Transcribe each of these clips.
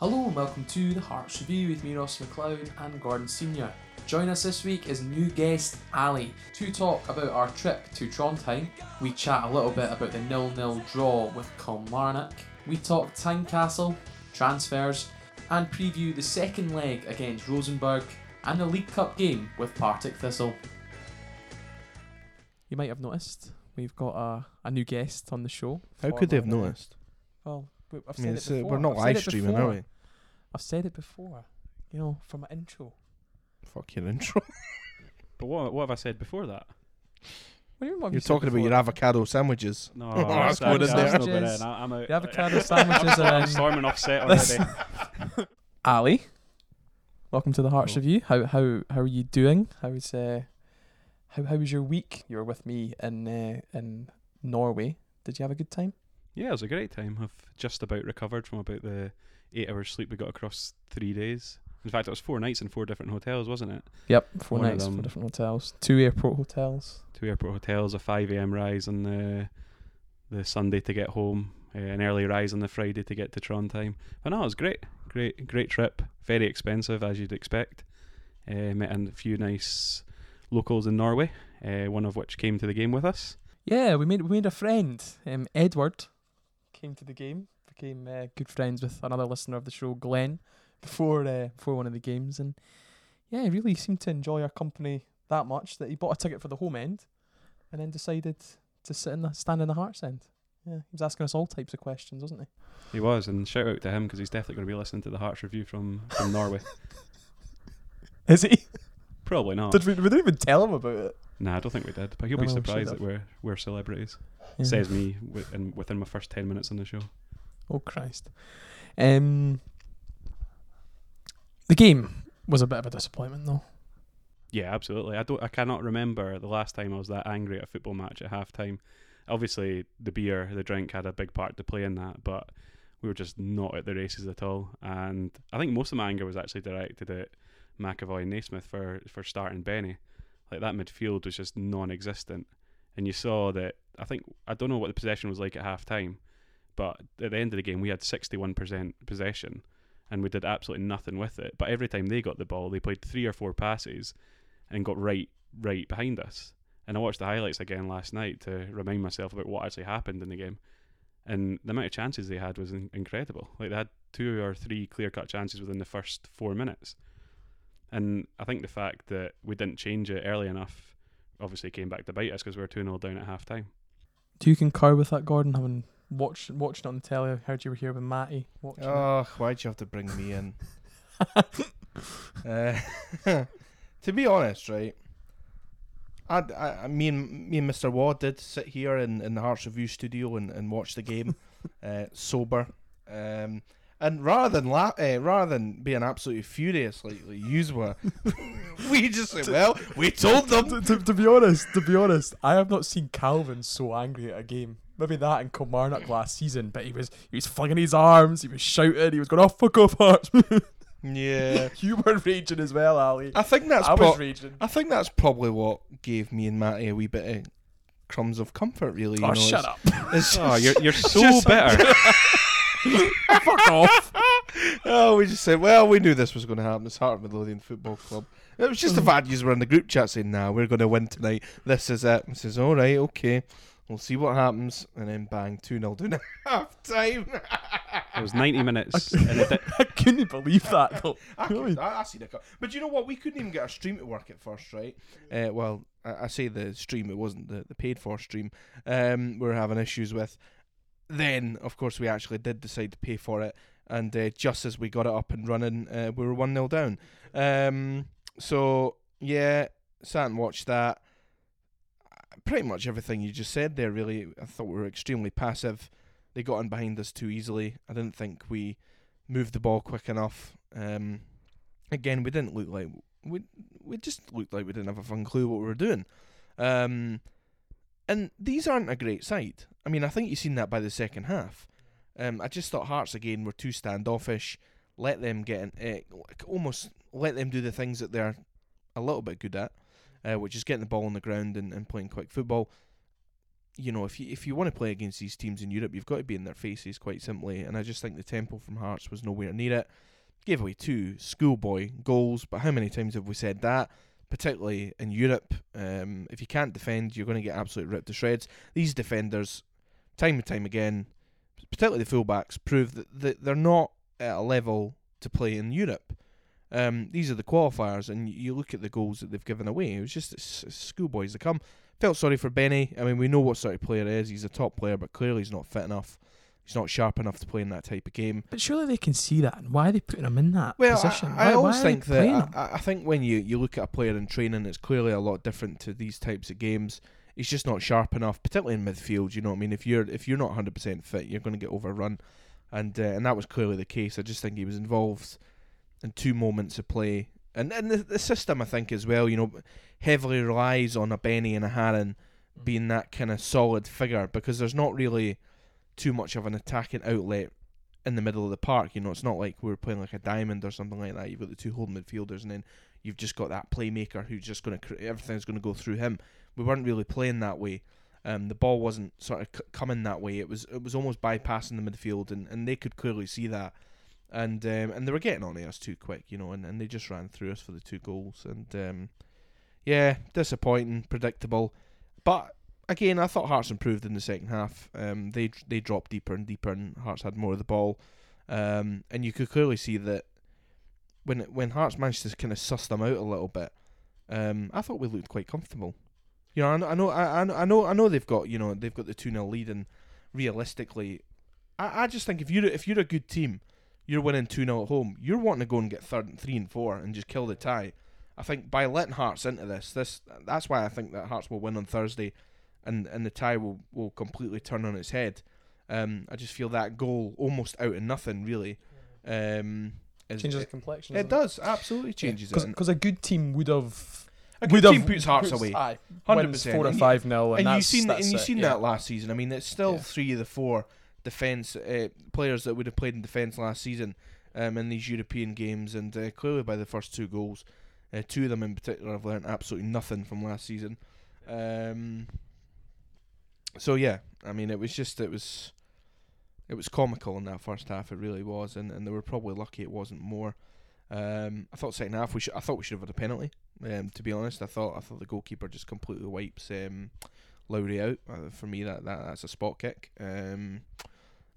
Hello and welcome to the Hearts Review with me, Ross McLeod and Gordon Senior. Join us this week is new guest Ali to talk about our trip to Trondheim. We chat a little bit about the nil-nil draw with Kilmarnock. We talk Tynecastle, transfers, and preview the second leg against Rosenborg and the League Cup game with Partick Thistle. You might have noticed we've got a, a new guest on the show. How could they have noticed? Well, we- I've I mean, said it's, it uh, before. we're not I've said live it streaming, before. are we? I've said it before. You know, from my intro. Fuck your intro. But what what have I said before that? What do you mean, what You're you talking about your avocado sandwiches. No, Oh, that's, that's good that's, in that's there. not good Sandwiches. in. I- I'm out. The avocado sandwiches are I'm storming off set This- already. Ali, welcome to the Hearts Hello. Review. How how how are you doing? How's uh, how how was your week? You were with me in uh, in Norway. Did you have a good time? Yeah, it was a great time. I've just about recovered from about the eight hours sleep we got across three days. In fact, it was four nights in four different hotels, wasn't it? Yep, four One nights, four different hotels, two airport hotels. Two airport hotels, a five a.m. rise on the the Sunday to get home, uh, an early rise on the Friday to get to Trondheim. But no, it was great, great, great trip. Very expensive as you'd expect. Uh, met a few nice locals in Norway, uh, one of which came to the game with us. Yeah, we made we made a friend. Um, Edward came to the game, became uh, good friends with another listener of the show, Glenn, before uh, before one of the games, and yeah, he really seemed to enjoy our company that much that he bought a ticket for the home end, and then decided to sit in the stand in the Hearts end. Yeah, he was asking us all types of questions, wasn't he? He was, and shout out to him because he's definitely going to be listening to the Hearts review from, from Norway. Is he? Probably not. Did we? We didn't even tell him about it. Nah, I don't think we did. But he'll be No, we should surprised have. that we're we're celebrities. Yeah. Says me within within my first ten minutes on the show. Oh Christ. Um, the game was a bit of a disappointment, though. Yeah, absolutely. I don't. I cannot remember the last time I was that angry at a football match at half time. Obviously, the beer, the drink had a big part to play in that, but we were just not at the races at all. And I think most of my anger was actually directed at McAvoy and Naismith for for starting Beni. Like that midfield was just non-existent, and you saw that. I think I don't know what the possession was like at half time, but at the end of the game we had sixty-one percent possession, and we did absolutely nothing with it. But every time they got the ball, they played three or four passes, and got right right behind us. And I watched the highlights again last night to remind myself about what actually happened in the game. And the amount of chances they had was in- incredible. Like they had two or three clear cut chances within the first four minutes. And I think the fact that we didn't change it early enough obviously came back to bite us because we were 2 0 down at half time. Do you concur with that, Gordon? Having watched watched it on the telly, I heard you were here with Matty watching. it. Oh, why'd you have to bring me in? uh, to be honest, right, I, I, I- me and me and Mr. Ward did sit here in, in the Hearts Review studio and, and watch the game, uh, sober, um, and rather than la- uh, rather than being absolutely furious like, like yous were, we just said, "Well, we told them." to, to, to be honest, to be honest, I have not seen Calvin so angry at a game. Maybe that in Kilmarnock last season, but he was he was flinging his arms, he was shouting, he was going, "Oh fuck off, Hearts!" Yeah, you were raging as well, Ali. I think that's I pro- was raging. I think that's probably what gave me and Matty a wee bit of crumbs of comfort. Really, you Oh, know, shut it's- up! It's Oh, you're, you're so just- bitter. fuck off! oh, we just said, well, we knew this was going to happen. It's Heart of Midlothian Football Club. It was just the fact you were in the group chat saying, "Nah, we're going to win tonight. This is it." I says, "All right, okay, we'll see what happens." And then bang, two 0 down at half time. It was 90 minutes. and it di- I couldn't believe that though. I, Really? could, I, I seen it. co- But you know what? We couldn't even get our stream to work at first, right? Uh, well, I, I say the stream. It wasn't the, the paid for stream. Um, we were having issues with. Then, of course, we actually did decide to pay for it, and uh, just as we got it up and running, uh, we were one 0 down. Um, so yeah, sat and watched that. Pretty much everything you just said there. Really, I thought we were extremely passive. They got in behind us too easily. I didn't think we moved the ball quick enough. Um, again, we didn't look like we we just looked like we didn't have a fun clue what we were doing. Um, and these aren't a great side. I mean, I think you've seen that by the second half. Um, I just thought Hearts again were too standoffish. Let them get in, uh, almost let them do the things that they're a little bit good at, uh, which is getting the ball on the ground and, and playing quick football. you know, if you if you want to play against these teams in Europe, you've got to be in their faces quite simply. And I just think the tempo from Hearts was nowhere near it. Gave away two schoolboy goals, but how many times have we said that? Particularly in Europe, um, if you can't defend, you're going to get absolutely ripped to shreds. These defenders, time and time again, particularly the fullbacks, prove that, that they're not at a level to play in Europe. Um, these are the qualifiers, and you look at the goals that they've given away. It was just schoolboys to come. Felt sorry for Beni. I mean, we know what sort of player he is. He's a top player, but clearly he's not fit enough. He's not sharp enough to play in that type of game. But surely they can see that. And why are they putting him in that Well, position? I, I why, always why think are they playing him? that I, I think when you, you look at a player in training, it's clearly a lot different to these types of games. He's just not sharp enough, particularly in midfield. You know what I mean? If you're if you're not hundred percent fit, you're going to get overrun, and uh, and that was clearly the case. I just think he was involved in two moments of play, and and the, the system I think as well. You know, heavily relies on a Beni and a Haring being that kind of solid figure because there's not really too much of an attacking outlet in the middle of the park. You know, it's not like we're playing like a diamond or something like that. You've got the two holding midfielders, and then you've just got that playmaker who's just going to everything's going to go through him. We weren't really playing that way. Um, the ball wasn't sort of c- coming that way. It was it was almost bypassing the midfield, and, and they could clearly see that. And um, and they were getting on to us too quick, you know, and, and they just ran through us for the two goals. And um, yeah, disappointing, predictable. But again, I thought Hearts improved in the second half. Um, they they dropped deeper and deeper, and Hearts had more of the ball. Um, and you could clearly see that when when Hearts managed to kind of suss them out a little bit, um, I thought we looked quite comfortable. You know, I know, I know, I, I know, I know they've got you know they've got the two 0 lead, and realistically, I, I just think if you're if you're a good team, you're winning two 0 at home. You're wanting to go and get third, and three and four, and just kill the tie. I think by letting Hearts into this, this that's why I think that Hearts will win on Thursday, and and the tie will will completely turn on its head. Um, I just feel that goal almost out of nothing really. Um, is, changes the it, complexion. it does absolutely changes it. Because a good team would have A good team puts Hearts puts- away. Aye, Hundred percent. four or five nil, and, and you've seen that's and you've it, seen yeah. that last season. I mean, it's still Yeah. three of the four defense uh, players that would have played in defense last season um, in these European games, and uh, clearly by the first two goals, uh, two of them in particular have learned absolutely nothing from last season. Um, so yeah, I mean, it was just it was it was comical in that first half. It really was, and, and they were probably lucky it wasn't more. Um, I thought second half we should I thought we should have had a penalty. Um, to be honest, I thought I thought the goalkeeper just completely wipes um, Lowry out. Uh, for me, that, that that's a spot kick. Um,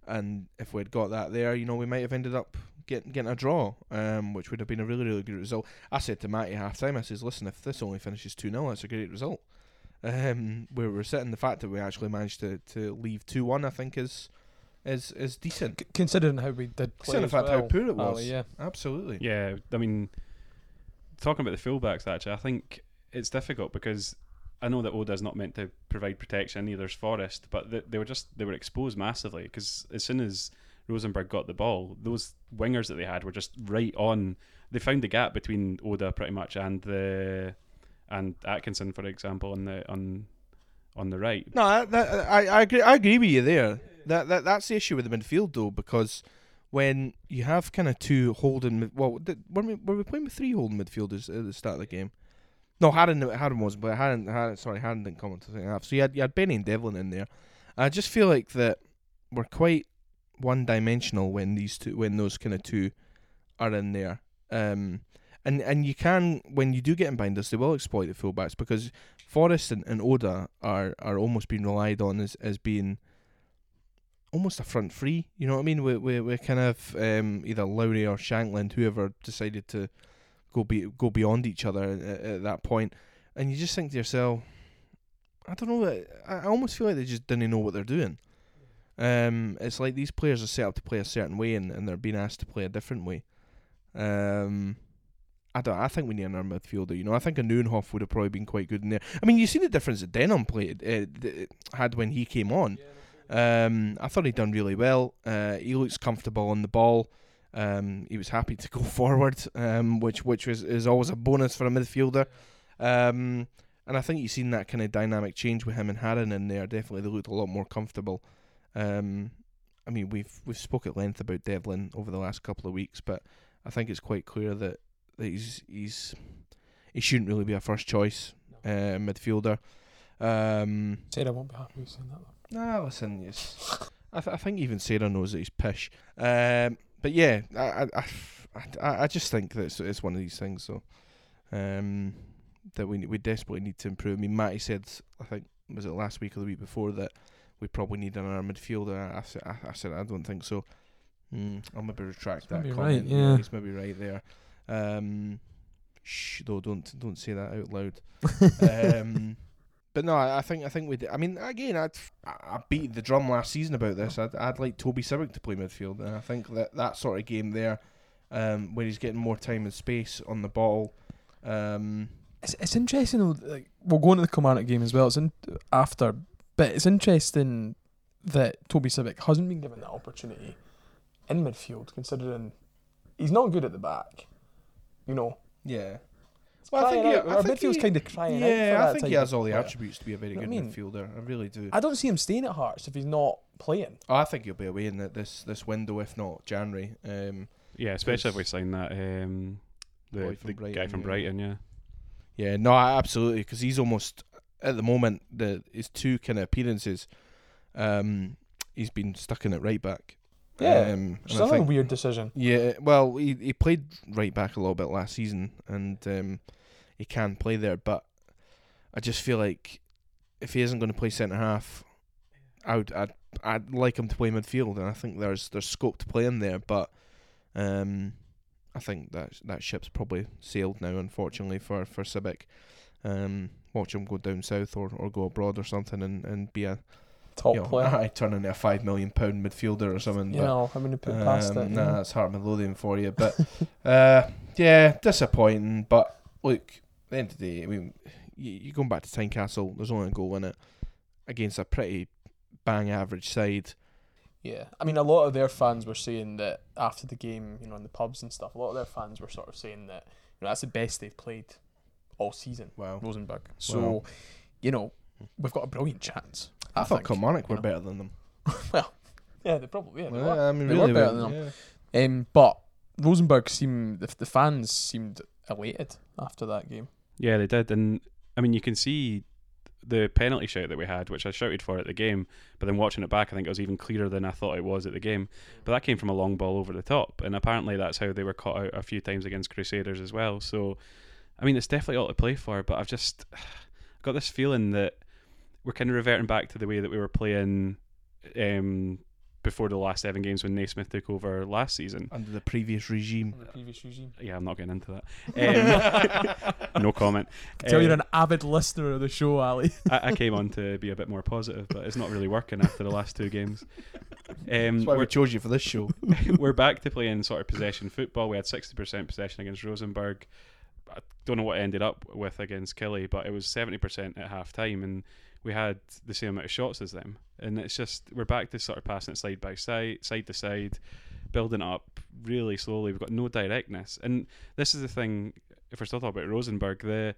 and if we'd got that there, you know, we might have ended up getting getting a draw, um, which would have been a really really good result. I said to Matty half time, I says, listen, if this only finishes two 0 that's a great result. Um, where we're sitting, the fact that we actually managed to, to leave two one, I think is is is decent. C- considering how we did play Considering as the fact well, how poor it Ali, was. yeah. Absolutely. Yeah, I mean, talking about the fullbacks, actually, I think it's difficult because I know that Oda's not meant to provide protection, neither's Forrest, but they, they were just they were exposed massively because as soon as Rosenborg got the ball, those wingers that they had were just right on. They found the gap between Oda pretty much and the and Atkinson, for example, on the on on the right. No, I, that, I I agree. I agree with you there. That that that's the issue with the midfield though, because when you have kind of two holding, well, did, were we were we playing with three holding midfielders at the start of the game? No, Harden Harden was, but Harden, Harden sorry, Harden didn't come into the half. So you had you had Beni and Devlin in there. I just feel like that we're quite one dimensional when these two when those kind of two are in there. Um, and and you can when you do get in binders, they will exploit the fullbacks because Forrest and, and Oda are are almost being relied on as, as being almost a front three. You know what I mean? We we we kind of um, either Lowry or Shankland, whoever decided to go be go beyond each other at, at that point. and you just think to yourself, I don't know. I, I almost feel like they just didn't know what they're doing. Um, it's like these players are set up to play a certain way, and, and they're being asked to play a different way. Um, I don't. I think we need another midfielder. You know, I think a Nieuwenhof would have probably been quite good in there. I mean, you see the difference that Denholm played uh, had when he came on. Um, I thought he'd done really well. Uh, he looks comfortable on the ball. Um, he was happy to go forward, um, which which was is always a bonus for a midfielder. Um, and I think you've seen that kind of dynamic change with him and Haring in there. Definitely, they looked a lot more comfortable. Um, I mean, we've we've spoke at length about Devlin over the last couple of weeks, but I think it's quite clear that he's he's he shouldn't really be a first choice uh, midfielder. Um, Sarah won't be happy with saying that. Though. Nah, listen, yes. I, th- I think even Sarah knows that he's pish. Um, but yeah, I, I, I, I, just think that it's, it's one of these things. So, um, that we we desperately need to improve. I mean, Matty said, I think was it last week or the week before that we probably need another midfielder. I, said, I, I said I don't think so. Mm, I'll maybe retract that maybe comment. right, yeah. he's maybe right there. Um, shh, though don't don't say that out loud. um, but no, I I think I think we. I mean, again, I'd I beat the drum last season about this. I'd I'd like Toby Sibbick to play midfield, and I think that that sort of game there, um, where he's getting more time and space on the ball, um, It's, it's interesting. Though, like we'll go into the Kilmarnock game as well. It's in, after, but it's interesting that Toby Sibbick hasn't been given that opportunity in midfield, considering he's not good at the back. You know, yeah. Well, I think crying he- out. I Our think midfield's he- kind of crying out. Yeah, for I that think he has all the player. attributes to be a very good I mean? midfielder. I really do. I don't see him staying at Hearts if he's not playing. Oh, I think he'll be away in the, this this window, if not January. Um, Yeah, especially if we sign that um, the, Boy from the Brighton, guy from yeah. Brighton. Yeah, yeah, no, absolutely, because he's almost at the moment the his two kind of appearances, um, he's been stuck in at right back. Yeah, um, It's another think- weird decision. Yeah, well, he he played right back a little bit last season, and um, he can play there. But I just feel like if he isn't going to play centre half, I would I'd I'd like him to play midfield, and I think there's there's scope to play in there. But um, I think that that ship's probably sailed now, unfortunately for for Sibbick. Um, watch him go down south or, or go abroad or something, and, and be a Top you know, player. I turn into a five million pound midfielder or something. You but know, I'm going to put past um, it. Nah, that's Heart Midlothian for you. But uh, yeah, disappointing. But look, at the end of the day, I mean, you, you're going back to Tynecastle. There's only a goal in it against a pretty bang average side. Yeah, I mean, a lot of their fans were saying that after the game, you know, in the pubs and stuff, a lot of their fans were sort of saying that you know that's the best they've played all season, Wow. Rosenborg. So, Wow. you know, we've got a brilliant chance. I, thought think, Kilmarnock were know. better than them. Well, yeah, they probably yeah, they Well, were. I mean, They were better were, than them. yeah. Um, but Rosenborg seemed the, the fans seemed elated after that game. yeah, they did, and I mean, you can see the penalty shout that we had, which I shouted for at the game, but then watching it back, I think it was even clearer than I thought it was at the game. But that came from a long ball over the top, and apparently that's how they were caught out a few times against Crusaders as well. So, I mean, it's definitely all to play for, but I've just got this feeling that we're kind of reverting back to the way that we were playing um, before the last seven games when Naismith took over last season. Under the previous regime. The previous regime. Yeah, I'm not getting into that. Um, no comment. I tell Um, you're an avid listener of the show, Ali. I, I came on to be a bit more positive, but it's not really working after the last two games. Um, That's why we we're, chose you for this show. we're back to playing sort of possession football. We had 60% possession against Rosenborg. I don't know what it ended up with against Killie, but it was 70% at half time, and we had the same amount of shots as them. And it's just, we're back to sort of passing it side by side, side to side, building up really slowly. We've got no directness. And this is the thing, if we're still talking about Rosenborg, the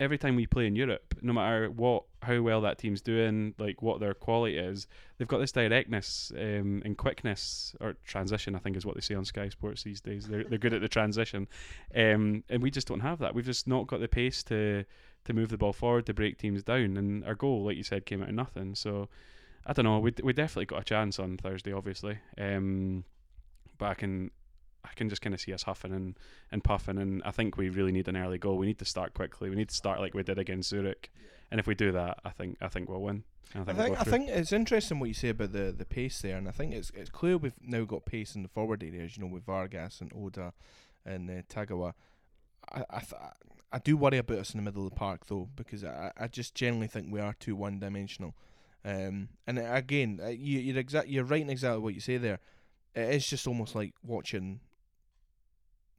every time we play in Europe, no matter what how well that team's doing, like what their quality is, they've got this directness um, and quickness or transition. I think is what they say on Sky Sports these days. They're they're good at the transition, um, and we just don't have that. We've just not got the pace to to move the ball forward to break teams down. And our goal, like you said, came out of nothing. So I don't know. We we definitely got a chance on Thursday, obviously. Um, but I can I can just kind of see us huffing and, and puffing, and I think we really need an early goal. We need to start quickly. We need to start like we did against Zurich, and if we do that, I think I think we'll win. And I we'll think go I think it's interesting what you say about the, the pace there, and I think it's it's clear we've now got pace in the forward areas. You know, with Vargas and Oda and uh, Tagawa. I I, th- I do worry about us in the middle of the park though, because I I just generally think we are too one dimensional. Um, and again, uh, you, you're exact you're right in exactly what you say there. It is just almost like watching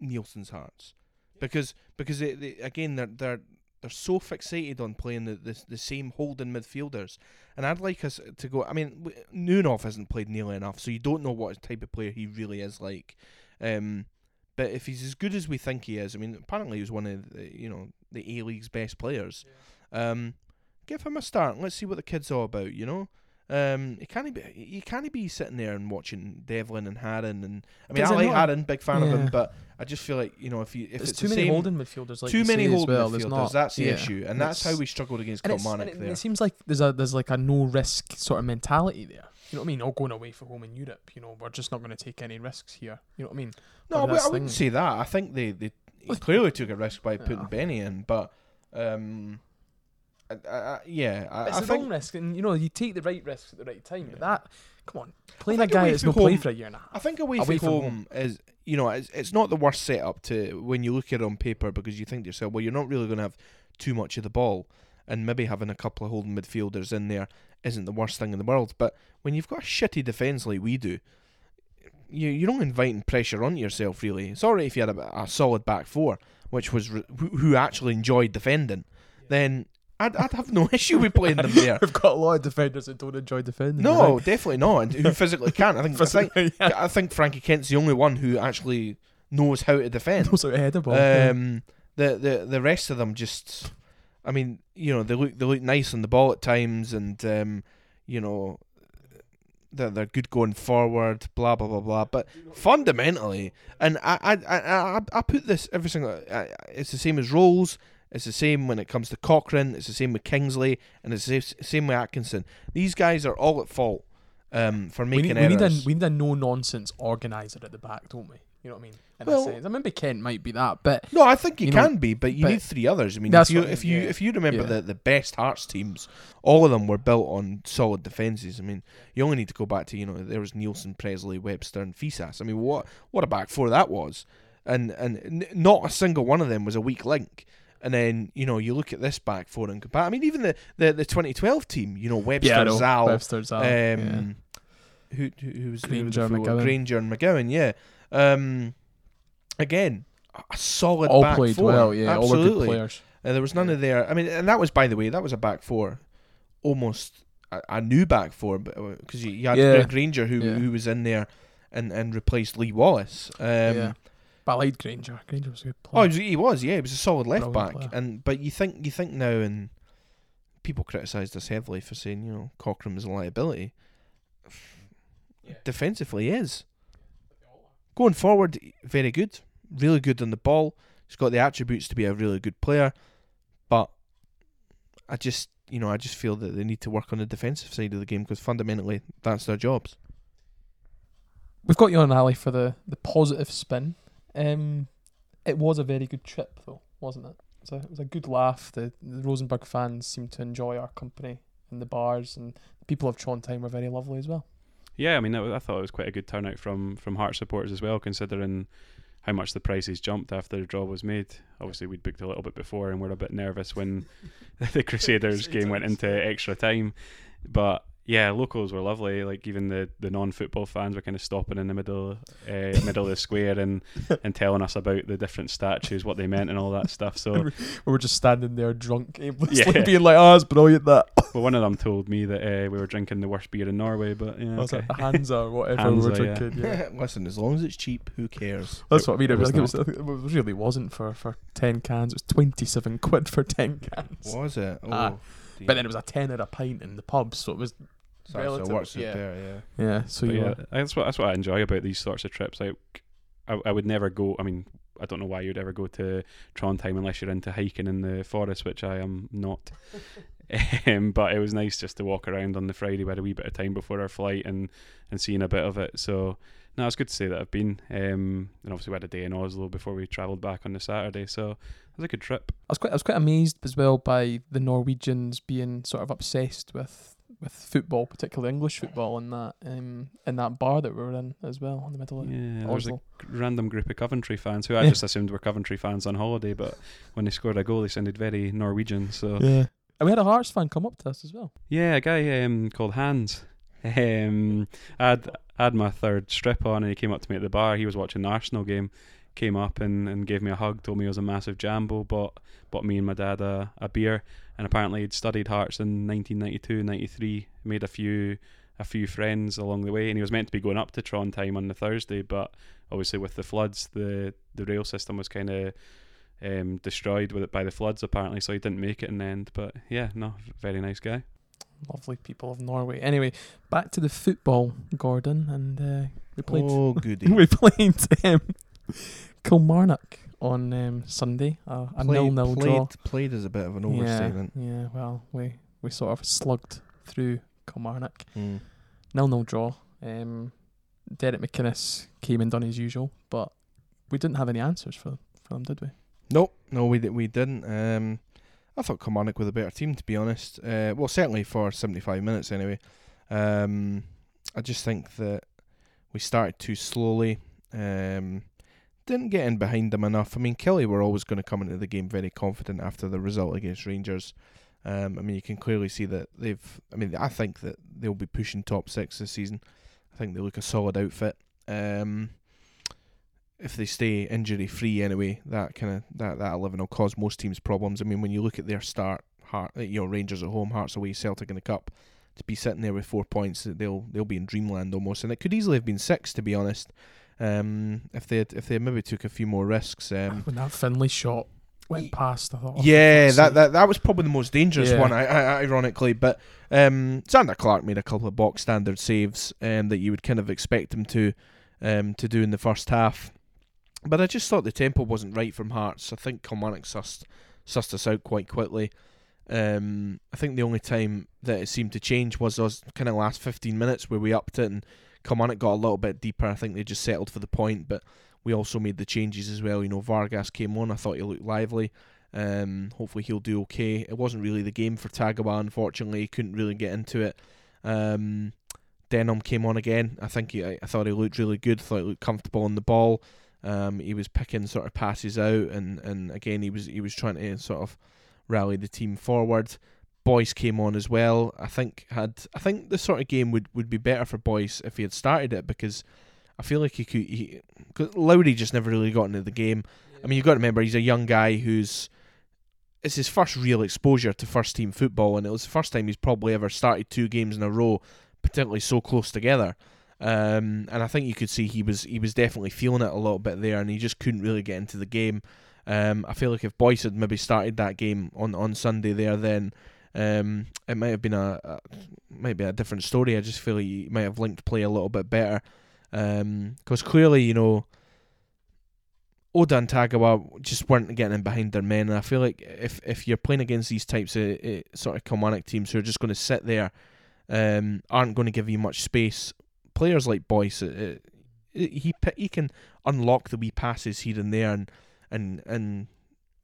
Neilson's Hearts, because because it, they, again they're they're they're so fixated on playing the, the the same holding midfielders, and I'd like us to go. I mean, Nieuwenhof hasn't played nearly enough, so you don't know what type of player he really is like. Um, but if he's as good as we think he is, I mean, apparently he was one of the, you know the A League's best players. Um, give him a start. and Let's see what the kid's all about. You know, Um, he can't be. You can't be sitting there and watching Devlin and Haring and I mean Does I like not- Haring, big fan of him, but I just feel like you know if you if There's it's too the many same, holding midfielders. Like too you many say as holding well. There's midfielders, not- that's the yeah. issue, and that's how we struggled against and Kilmarnock it, there. it seems like there's a there's like a no risk sort of mentality there. You know what I mean? All going away for home in Europe. You know, we're just not going to take any risks here. You know what I mean? No, Or I, wouldn't say that. I think they, they he clearly took a risk by putting Yeah. Beni in, but um, I, I, yeah, I, it's I the think wrong risk, and you know you take the right risks at the right time. But that, come on, playing a guy that's from no play for a year and a half. I think away, Away from, from home, is you know it's it's not the worst setup to when you look at it on paper because you think to yourself, well, you're not really going to have too much of the ball, and maybe having a couple of holding midfielders in there isn't the worst thing in the world. But when you've got a shitty defence like we do, you you're not inviting pressure on yourself really. It's alright if you had a, a solid back four, which was re- who, actually enjoyed defending, then. I'd, I'd have no issue with playing them there. We've got a lot of defenders that don't enjoy defending. No, definitely not. And who physically can't. I think, I think yeah. I think Frankie Kent's the only one who actually knows how to defend. knows how to head a ball. yeah. Um, the the the rest of them just, I mean, you know, they look they look nice on the ball at times, and um, you know, they're they're good going forward. Blah blah blah blah. But fundamentally, and I I I I, put this every single. It's the same as Rowles. It's the same when it comes to Cochrane. It's the same with Kingsley, and it's the same with Atkinson. These guys are all at fault um, for we making need, we need a errors. we need a no nonsense organizer at the back, don't we? You know what I mean? In Well- I mean, maybe Kent might be that, but No, I think you, You know, can be, but you but need three others. I mean, if you if you yeah. if you remember Yeah. the the best Hearts teams, all of them were built on solid defenses. I mean, you only need to go back to you know there was Neilson, Pressley, Webster, and Fyssas. I mean, what what a back four that was, and and n- not a single one of them was a weak link. And then you know you look at this back four and compare. I mean, even the the, the 2012 team, you know Webster, yeah, know. Zal, Webster, Zal, um, yeah. who, who who was who Grainger, was the forward? McGowan. Grainger and McGowan. Yeah. Um, again, a- a solid all back played four. well. Yeah, all were absolutely. good players. Uh, there was none of there. I mean, and that was by the way, that was a back four, almost a, a new back four, because you, you had Yeah. Grainger who Yeah. who was in there and and replaced Lee Wallace. Um, yeah, but I liked Grainger. Grainger was a good Oh, player. he was, he was, yeah, he was a solid left Brilliant back. player. And but you think you think now, and people criticised us heavily for saying you know Cochrane was a liability. Defensively, he is. Going forward, very good, really good on the ball. He's got the attributes to be a really good player, but I just you know I just feel that they need to work on the defensive side of the game because fundamentally that's their jobs. We've got you on Ali for the the positive spin. Um, it was a very good trip though, wasn't it? It was a, it was a good laugh. The, the fans seemed to enjoy our company in the bars, and the people of Trondheim were very lovely as well. Yeah, I mean, that was, I thought it was quite a good turnout from from Heart supporters as well, considering how much the prices jumped after the draw was made. Obviously, we'd booked a little bit before, and we're a bit nervous when the Crusaders game went into extra time. But yeah, locals were lovely. Like even the, the non football fans were kind of stopping in the middle uh, middle of the square and and telling us about the different statues, what they meant, and all that stuff. So We were just standing there drunk, aimlessly, Yeah. being like, "Oh, it's brilliant that." well, one of them told me that uh, we were drinking the worst beer in Norway, but yeah, Was okay. it Hansa or whatever we were Hansa, yeah. drinking? Yeah. Listen, as long as it's cheap, who cares? That's what I mean. It, It was, was like, it, was, it really wasn't for, for 10 cans. It was 27 quid for 10 cans. Was it? Oh, Ah, dear. But then it was a tenner a pint in the pub, so it was So it relative, works yeah. there, yeah. yeah. So But you yeah, were, that's what that's what I enjoy about these sorts of trips. Like, I, I would never go. I mean, I don't know why you'd ever go to Trondheim unless you're into hiking in the forest, which I am not. um, but it was nice just to walk around on the Friday. We had a wee bit of time before our flight and and seeing a bit of it. So no, it's good to say that I've been. Um, and obviously we had a day in Oslo before we travelled back on the Saturday. So it was a good trip. I was quite I was quite amazed as well by the Norwegians being sort of obsessed with with football, particularly English football, in that um, in that bar that we were in as well in the middle of Yeah, there was a Oslo. random group of Coventry fans who I Yeah. just assumed were Coventry fans on holiday, but when they scored a goal, they sounded very Norwegian. So Yeah, and we had a Hearts fan come up to us as well. Yeah, a guy um, called Hans. Um, I had, I had my third strip on, and he came up to me at the bar. He was watching the Arsenal game. Came up and, and gave me a hug. Told me it was a massive jambo. Bought bought me and my dad a, a beer. And apparently he'd studied Hearts in 1992, 93. Made a few a few friends along the way. And he was meant to be going up to Trondheim on the Thursday, but obviously with the floods, the the rail system was kind of um, destroyed with it by the floods apparently. So he didn't make it in the end. But yeah, no, very nice guy. Lovely people of Norway. Anyway, back to the football, Gordon, and uh, we played. Oh, goody. we played um, Kilmarnock on um, Sunday. Uh, a Played- nil-nil played, draw. Played is a bit of an Yeah, overstatement. yeah. Well, we we sort of slugged through Kilmarnock. Mm. Nil-nil draw. Um, Derek McInnes came and done his usual, but we didn't have any answers for for them, did we? Nope, no, we we didn't. Um, I thought Kilmarnock were the better team, to be honest. Uh, well, certainly for seventy five minutes, anyway. Um, I just think that we started too slowly. Um, didn't get in behind them enough. I mean, Killie were always going to come into the game very confident after the result against Rangers. Um, I mean, you can clearly see that they've. I mean, I think that they'll be pushing top six this season. I think they look a solid outfit. Um, if they stay injury free anyway, that kind of that that eleven will cause most teams problems. I mean, when you look at their start, Heart, you know, Rangers at home, Hearts away, Celtic in the cup, to be sitting there with four points, they'll they'll be in dreamland almost, and it could easily have been six to be honest. Um, if they if they maybe took a few more risks. Um, when that Finley shot went past, I thought. oh, yeah, that, that that was probably the most dangerous Yeah. one, I, I, ironically. But um, Zander Clark made a couple of box standard saves um, that you would kind of expect him to um, to do in the first half. But I just thought the tempo wasn't right from Hearts. I think Kilmarnock sussed, sussed us out quite quickly. Um, I think the only time that it seemed to change was those kind of last 15 minutes where we upped it and Kilmarnock got a little bit deeper. I think they just settled for the point, but we also made the changes as well. You know, Vargas came on. I thought he looked lively. Um, hopefully he'll do okay. It wasn't really the game for Tagawa, unfortunately. He couldn't really get into it. Um, Denholm came on again. I think he, I, I thought he looked really good. Thought he looked comfortable on the ball. Um, he was picking sort of passes out, and, and again he was he was trying to sort of rally the team forward. Boyce came on as well. I think had I think this sort of game would, would be better for Boyce if he had started it because I feel like he could. He, Lowry just never really got into the game. I mean, you've got to remember he's a young guy who's it's his first real exposure to first team football, and it was the first time he's probably ever started two games in a row, particularly so close together. Um, and I think you could see he was he was definitely feeling it a little bit there, and he just couldn't really get into the game. Um, I feel like if Boyce had maybe started that game on, on Sunday there, then um, it might have been a, a might be a different story. I just feel like he might have linked play a little bit better, because clearly you know Oda and Tagawa just weren't getting in behind their men. And I feel like if if you're playing against these types of uh, sort of Kilmarnock teams who are just going to sit there, um, aren't going to give you much space, players like Boyce, uh, he he can unlock the wee passes here and there, and and and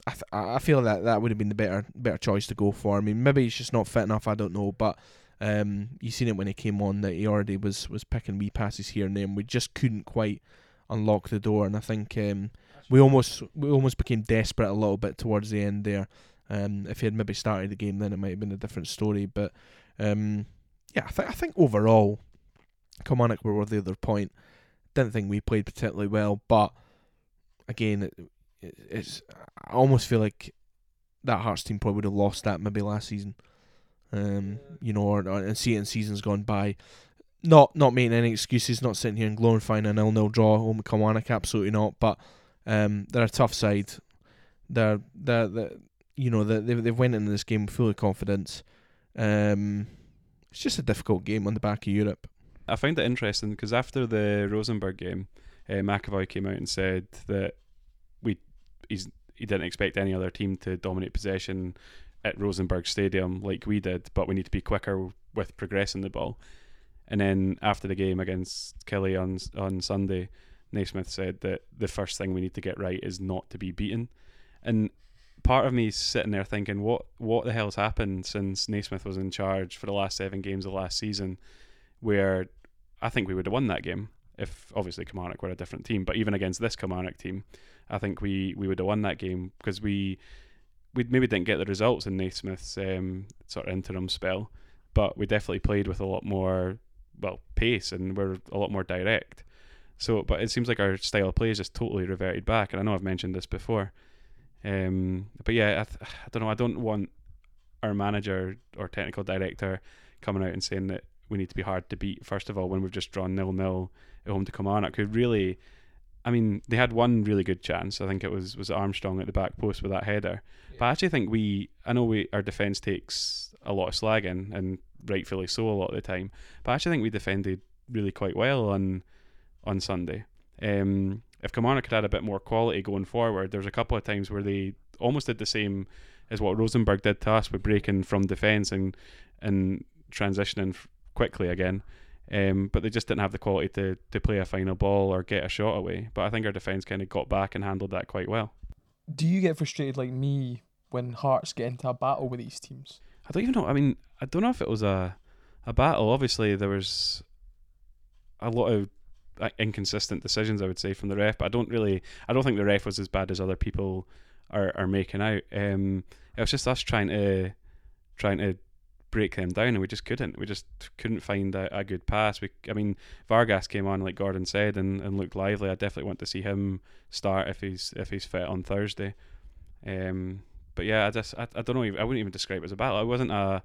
I th- I feel that that would have been the better better choice to go for. I mean, maybe he's just not fit enough. I don't know, but. Um, you seen it when he came on that he already was was picking wee passes here and there, and we just couldn't quite unlock the door. And I think um, we almost we almost became desperate a little bit towards the end there. Um, if he had maybe started the game, then it might have been a different story. But um, yeah, I, th- I think overall, Kilmarnock were worthy of their point. Didn't think we played particularly well, but again, it's I almost feel like that Hearts team probably would have lost that maybe last season. Um, you know, or, or and see it in seasons gone by. Not not making any excuses, not sitting here and glorifying a nil nil draw home at Kilmarnock, absolutely not. But um, they're a tough side. They're they're, they're you know they they've went into this game full of confidence. Um, it's just a difficult game on the back of Europe. I find it interesting because after the Rosenborg game, uh, McAvoy came out and said that we he's he didn't expect any other team to dominate possession at Rosenborg Stadium like we did, but we need to be quicker with progressing the ball. And then after the game against Killie on on Sunday, Naismith said that the first thing we need to get right is not to be beaten. And part of me is sitting there thinking, what what the hell's happened since Naismith was in charge for the last seven games of last season, where I think we would have won that game if obviously Kilmarnock were a different team. But even against this Kilmarnock team, I think we, we would have won that game because we we maybe didn't get the results in Naismith's um, sort of interim spell, but we definitely played with a lot more well pace and we're a lot more direct. So, but it seems like our style of play is just totally reverted back, and I know I've mentioned this before. Um, but yeah, I, th- I don't know. I don't want our manager or technical director coming out and saying that we need to be hard to beat. First of all, when we've just drawn nil nil at home to Kilmarnock, who really, I mean, they had one really good chance. I think it was was Armstrong at the back post with that header. But I actually think we, I know we our defence takes a lot of slagging, and rightfully so a lot of the time. But I actually think we defended really quite well on on Sunday. Um, if Kilmarnock had had a bit more quality going forward, there's a couple of times where they almost did the same as what Rosenborg did to us with breaking from defence and and transitioning quickly again. Um, but they just didn't have the quality to, to play a final ball or get a shot away. But I think our defence kind of got back and handled that quite well. Do you get frustrated like me when Hearts get into a battle with these teams? I don't even know. I mean, I don't know if it was a a battle. Obviously, there was a lot of inconsistent decisions. I would say from the ref, but I don't really. I don't think the ref was as bad as other people are are making out. Um, it was just us trying to trying to break them down, and we just couldn't. We just couldn't find a, a good pass. We, I mean, Vargas came on like Gordon said, and, and looked lively. I definitely want to see him start if he's if he's fit on Thursday. Um, but yeah, I just I, I don't know. I wouldn't even describe it as a battle. It wasn't a.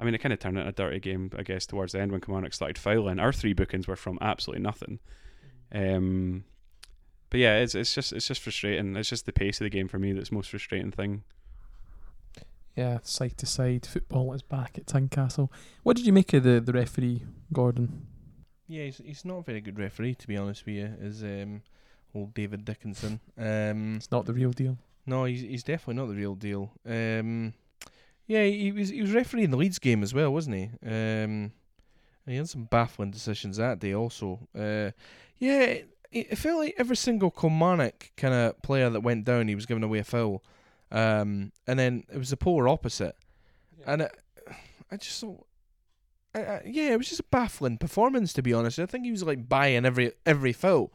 I mean, it kind of turned into a dirty game, I guess, towards the end when Kilmarnock started fouling. Our three bookings were from absolutely nothing. Um, but yeah, it's it's just it's just frustrating. It's just the pace of the game for me that's most frustrating thing. Yeah, side to side football is back at Tynecastle. What did you make of the, the referee, Gordon? Yeah, he's, he's not a very good referee, to be honest with you, is um, old David Dickinson. Um, It's not the real deal. no, he's he's definitely not the real deal. Um, yeah, he was he was refereeing the Leeds game as well, wasn't he? Um, he had some baffling decisions that day also. Uh, yeah, it, it felt like every single Kilmarnock kind of player that went down, he was giving away a foul. Um, and then it was the polar opposite. And it, I just thought, I, I, yeah, it was just a baffling performance to be honest. I think he was like buying every every foul,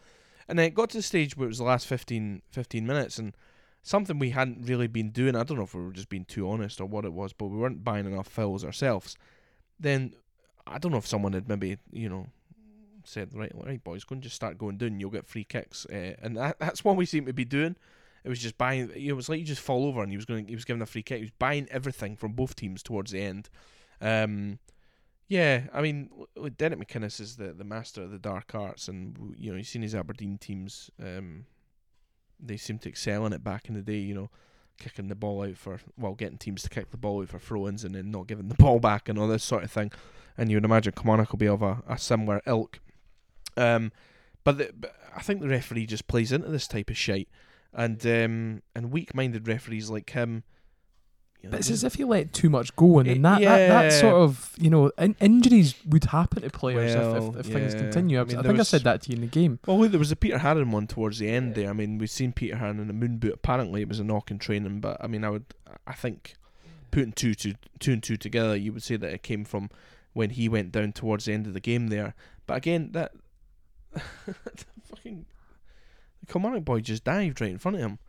and then it got to the stage where it was the last 15, 15 minutes, and something we hadn't really been doing. I don't know if we were just being too honest or what it was, but we weren't buying enough fouls ourselves. Then I don't know if someone had maybe you know said right, right boys, go and just start going down. You'll get free kicks, uh, and that, that's what we seem to be doing. It was just buying. You know, it was like you just fall over and he was going. He was giving a free kick. He was buying everything from both teams towards the end. Um, yeah, I mean, Derek McInnes is the, the master of the dark arts, and you know, you've seen his Aberdeen teams. Um, they seem to excel in it back in the day. You know, kicking the ball out for well, getting teams to kick the ball out for throw-ins and then not giving the ball back and all this sort of thing. And you would imagine Kilmarnock will be of a, a similar ilk. Um, but, the, but I think the referee just plays into this type of shite, and um, and weak-minded referees like him. You know, But it's as if you let too much go, and then that, that, that sort of, you know, in, injuries would happen to players Well, if, if, if things continue. I, I mean, I think I said that to you in the game. Well, look, there was a Peter Haring one towards the end there. I mean, we've seen Peter Haring in a moon boot. Apparently, it was a knock in training, but I mean, I would, I think, putting two to two and two together, you would say that it came from when he went down towards the end of the game there. But again, that fucking Kilmarnock boy just dived right in front of him,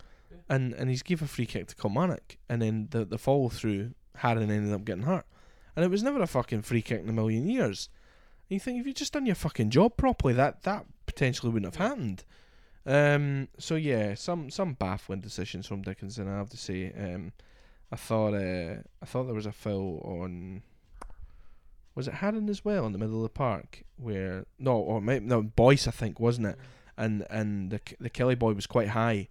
and and he's gave a free kick to Kilmarnock, and then the the follow through Haring ended up getting hurt, and it was never a fucking free kick in a million years. And you think if you just done your fucking job properly, that that potentially wouldn't have happened. Um, so yeah, some some baffling decisions from Dickinson. I have to say. Um, I thought uh, I thought there was a foul on. Was it Haring as well in the middle of the park where no or maybe no Boyce I think wasn't it, and and the the Killie boy was quite high.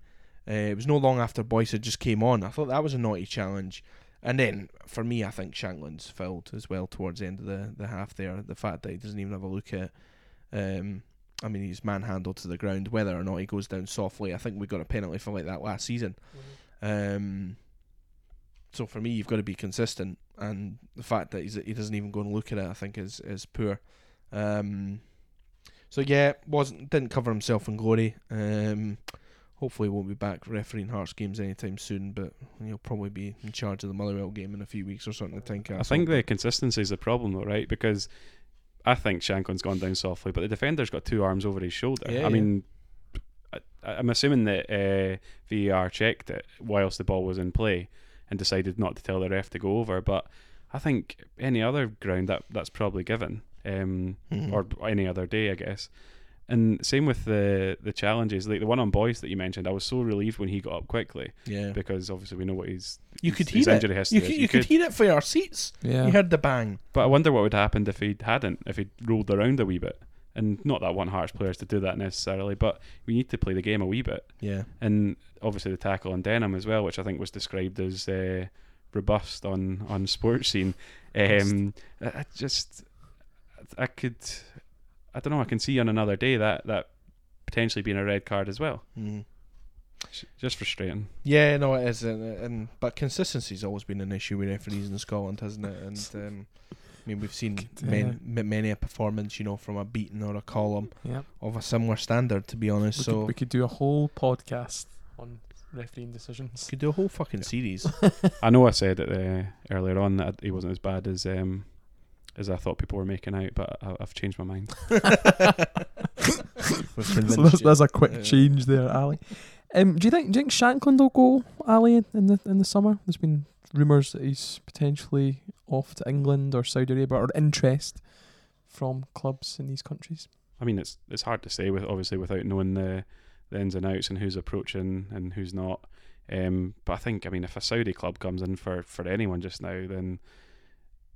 Uh, it was no long after Boyce had just came on. I thought that was a naughty challenge. And then for me, I think Shankland's fouled as well towards the end of the, the half there. The fact that he doesn't even have a look at, um, I mean, he's manhandled to the ground. Whether or not he goes down softly, I think we got a penalty for like that last season. Um, so for me, you've got to be consistent, and the fact that he's, he doesn't even go and look at it, I think, is is poor. Um, so yeah, wasn't didn't cover himself in glory. Um, hopefully, he won't be back refereeing Hearts games anytime soon, but he'll probably be in charge of the Motherwell game in a few weeks or something. I think. I think the consistency is the problem, though, right? Because I think Shankland's gone down softly, but the defender's got two arms over his shoulder. Yeah, I yeah. mean, I, I'm assuming that uh, VAR checked it whilst the ball was in play and decided not to tell the ref to go over. But I think any other ground that that's probably given, um, Mhm. or any other day, I guess. And same with the the challenges, like the one on Boyce that you mentioned. I was so relieved when he got up quickly yeah, because obviously we know what he's you his- could his hear it. history You is. could, you could hear it for our seats. Yeah. You heard the bang. But I wonder what would happen if he hadn't, if he'd rolled around a wee bit. And not that one want Hearts players to do that necessarily, but we need to play the game a wee bit. Yeah, And obviously the tackle on Denholm as well, which I think was described as uh, robust on on Sportscene. Um, I, I just I could I don't know. I can see on another day that that potentially being a red card as well. Mm. Just frustrating. Yeah, no, it is, and, and but consistency's always been an issue with referees in Scotland, hasn't it? And um, I mean, we've seen Could, man, m- many a performance, you know, from a Beaton or a Collum Yeah. of a similar standard. To be honest, We, so could, we could do a whole podcast on refereeing decisions. could do a whole fucking series. I know I said it uh, earlier on that he wasn't as bad as um, as I thought people were making out, but I, I've changed my mind. We've so convinced that's, that's a quick Yeah. change there, Ali. Um, do you think do you think Shankland will go, Ali, in the in the summer? There's been rumours that he's potentially off to England or Saudi Arabia or interest from clubs in these countries. I mean, it's it's hard to say with obviously without knowing the the ins and outs and who's approaching and who's not. Um, but I think I mean if a Saudi club comes in for for anyone just now, then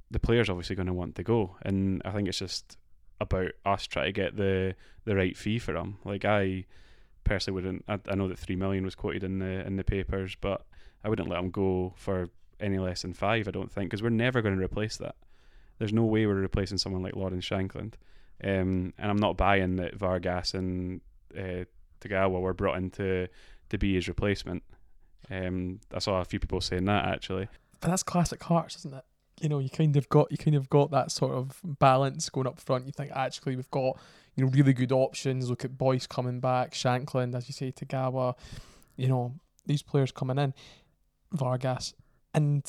the player's obviously going to want to go, and I think it's just about us trying to get the the right fee for him. Like I personally wouldn't. I, I know that three million was quoted in the in the papers, but I wouldn't let him go for any less than five. I don't think because we're never going to replace that. There's no way we're replacing someone like Lawrence Shankland. Um, and I'm not buying that Vargas and uh, Tagawa were brought in to, to be his replacement. Um, I saw a few people saying that actually. But that's classic Hearts, isn't it? You know, you kind of got you kind of got that sort of balance going up front. You think actually we've got you know really good options. Look at Boyce coming back, Shankland, as you say, Tagawa. You know these players coming in, Vargas, and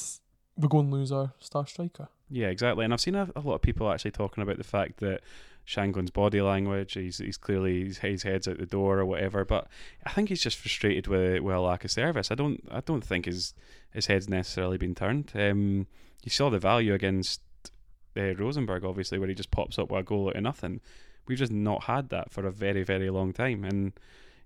we're going to lose our star striker. Yeah, exactly. And I've seen a, a lot of people actually talking about the fact that Shankland's body language, he's he's clearly his, his head's out the door or whatever. But I think he's just frustrated with, with a lack of service. I don't I don't think his his head's necessarily been turned. Um, you saw the value against uh, Rosenborg, obviously, where he just pops up with a goal out of nothing. We've just not had that for a very very long time. And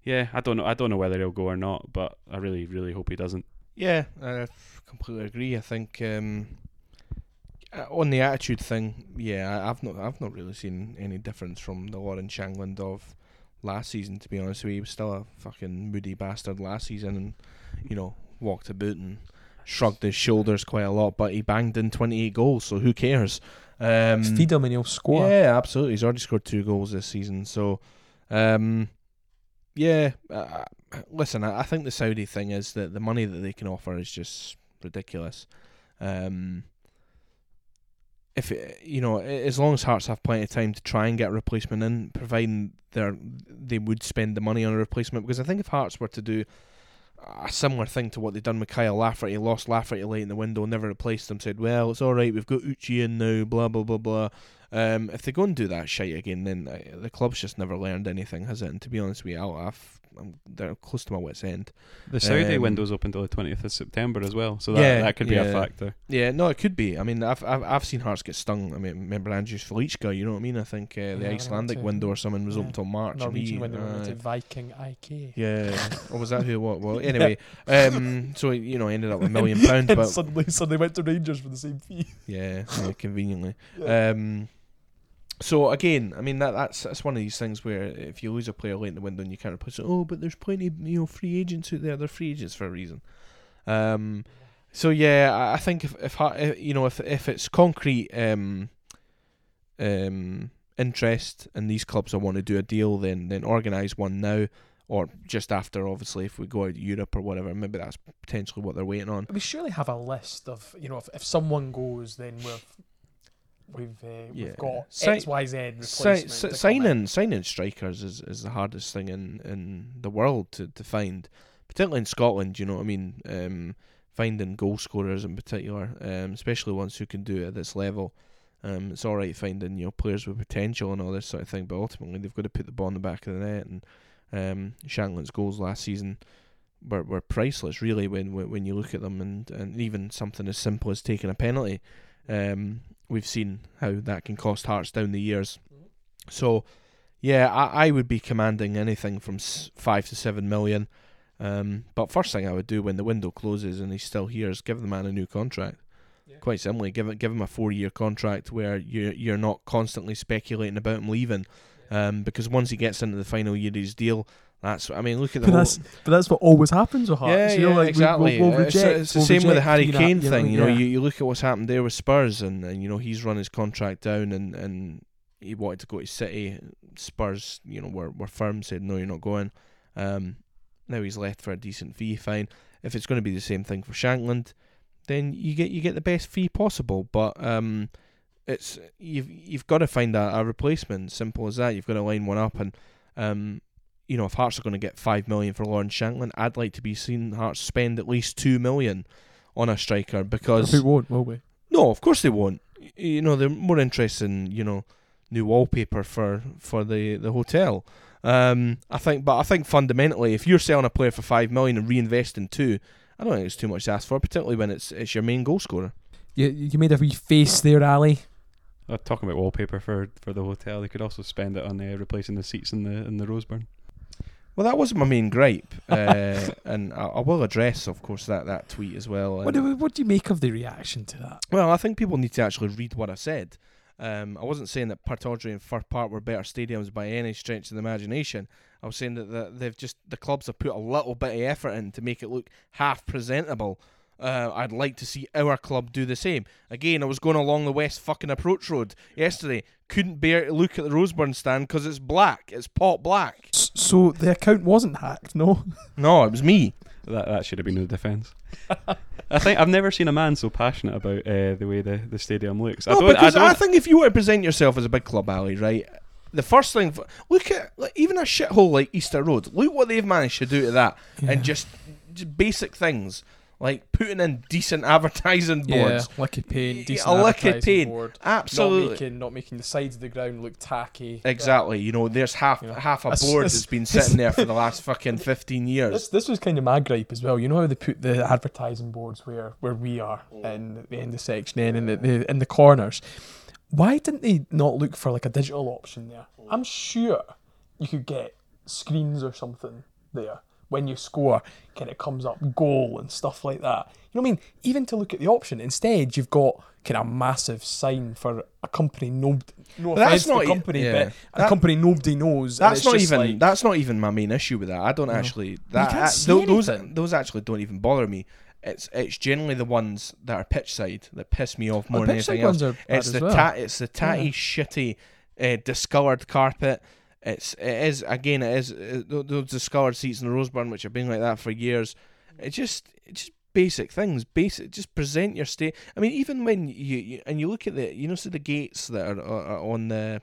yeah, I don't know I don't know whether he'll go or not, but I really really hope he doesn't. Yeah, I completely agree. I think um, uh, on the attitude thing, yeah, I've not I've not really seen any difference from the Lawrence Shankland of last season. To be honest with you, he was still a fucking moody bastard last season, and you know walked about and shrugged his shoulders quite a lot. But he banged in twenty eight goals, so who cares? Um, Feed him and he'll score. yeah, absolutely. He's already scored two goals this season. So, um, yeah. Uh, listen, I, I think the Saudi thing is that the money that they can offer is just ridiculous. Um, if it, you know, as long as Hearts have plenty of time to try and get a replacement in, providing they they would spend the money on a replacement, because I think if Hearts were to do a similar thing to what they've done with Kyle Lafferty, lost Lafferty late in the window, never replaced him, said, well, it's all right, we've got Uche in now, blah, blah, blah, blah. Um, if they go and do that shite again, then uh, the club's just never learned anything, has it? And to be honest with you, I'll, I've, I'm they're close to my wit's end. The Saudi Um, window's open till the twentieth of September as well, so that Yeah, that could be a factor. Yeah, no, it could be. I mean, I've I've, I've seen Hearts get stung. I mean, remember Andrius Velicka, you know what I mean? I think uh, Yeah, the when Icelandic window or something was yeah, open till March. and Norwegian he- when they went aye. to Viking FK. Yeah, or was that who What? Well, anyway, um, so you know, ended up with a million pounds, and but suddenly, suddenly went to Rangers for the same fee. yeah, yeah conveniently. Um, so again, I mean that that's that's one of these things where if you lose a player late in the window and you can't replace it, oh, but there's plenty you know free agents out there. They're free agents for a reason. Um, so yeah, I, think if if uh, you know if if it's concrete um, um, interest and these clubs I want to do a deal, then then organise one now. Or just after, obviously, if we go out to Europe or whatever, maybe that's potentially what they're waiting on. We surely have a list of you know if, if someone goes, then we've we've uh, Yeah. we've got Si- X Y Z Si- replacement. si- to signing signing strikers is, is the hardest thing in, in the world to, to find, particularly in Scotland. You know what I mean? Um, finding goal scorers in particular, um, especially ones who can do it at this level. Um, it's all right finding you know players with potential and all this sort of thing, but ultimately they've got to put the ball in the back of the net. And um, Shankland's goals last season were, were priceless, really, when when when you look at them, and, and even something as simple as taking a penalty. Um, we've seen how that can cost Hearts down the years. So, yeah, I, I would be commanding anything from s- five to seven million. Um, but first thing I would do when the window closes and he's still here is give the man a new contract. Yeah. Quite simply, give it, give him a four-year contract where you you're not constantly speculating about him leaving. Um, because once he gets into the final year of his deal, That's what I mean, look at the But whole, that's but that's what always happens with Hearts. yeah, you know, yeah, like exactly. We'll, we'll it's, reject, it's the we'll same with the Harry Kane thing. You know, yeah. you, you look at what's happened there with Spurs, and, and you know he's run his contract down, and, and he wanted to go to City. Spurs, you know, were were firm, said no, you're not going. Um, now he's left for a decent fee. Fine. If it's going to be the same thing for Shankland, then you get you get the best fee possible. But um, it's you've you've got to find a, a replacement. Simple as that. You've got to line one up, and um, you know if Hearts are going to get five million for Lawrence Shankland, I'd like to be seeing Hearts spend at least two million on a striker because we won't, will we? no, of course they won't. You know they're more interested in you know new wallpaper for for the the hotel. Um, I think, but I think fundamentally, if you're selling a player for five million and reinvesting two, I don't think it's too much to ask for, particularly when it's it's your main goal scorer. You you made a wee face there, Ali. Uh, talking about wallpaper for, for the hotel, they could also spend it on uh, replacing the seats in the in the Roseburn. Well, that wasn't my main gripe, uh, and I, I will address, of course, that, that tweet as well. What do, what do you make of the reaction to that? Well, I think people need to actually read what I said. Um, I wasn't saying that Pittodrie and Fir Park were better stadiums by any stretch of the imagination. I was saying that the, they've just the clubs have put a little bit of effort in to make it look half presentable. Uh, I'd like to see our club do the same. Again, I was going along the West fucking approach road yesterday. Couldn't bear to look at the Roseburn stand because it's black. It's pot black. S- So the account wasn't hacked, no? No, it was me. That that should have been the defence. I think I've never seen a man so passionate about uh, the way the, the stadium looks. I No, don't. I because I, don't. think if you were to present yourself as a big club, Ali, right? The first thing, look at like, even a shithole like Easter Road. Look what they've managed to do to that, Yeah. and just, just basic things like putting in decent advertising boards. Yeah, boards. liquid paint, Yeah, decent a liquid advertising paint. board. Absolutely, Not making, not making the sides of the ground look tacky. exactly. You know, there's half Yeah. half a That's- board that's- that's been sitting there for the last fucking fifteen years. This this was kind of my gripe as well. You know how they put the advertising boards where, where we are oh. in the end of section and in the, the in the corners. Why didn't they not look for like a digital option there? Oh. I'm sure you could get screens or something there when you score. Kind of comes up goal and stuff like that. You know what I mean? Even to look at the option, instead you've got kind of a massive sign for a company no no that's not company, yeah. but a That- company nobody knows. That's not even like- that's not even my main issue with that. I don't actually that can't I- those anything. those actually don't even bother me. It's it's generally the ones that are pitch side that piss me off more than anything else. ones are bad It's the well. ta- it's the tatty Yeah. shitty uh, discoloured carpet. It's it is again it is uh, tho- those discoloured seats in the Roseburn which have been like that for years. It just it just basic things. Basic just present your state. I mean even when you, you and you look at the you know see the gates that are, are, on the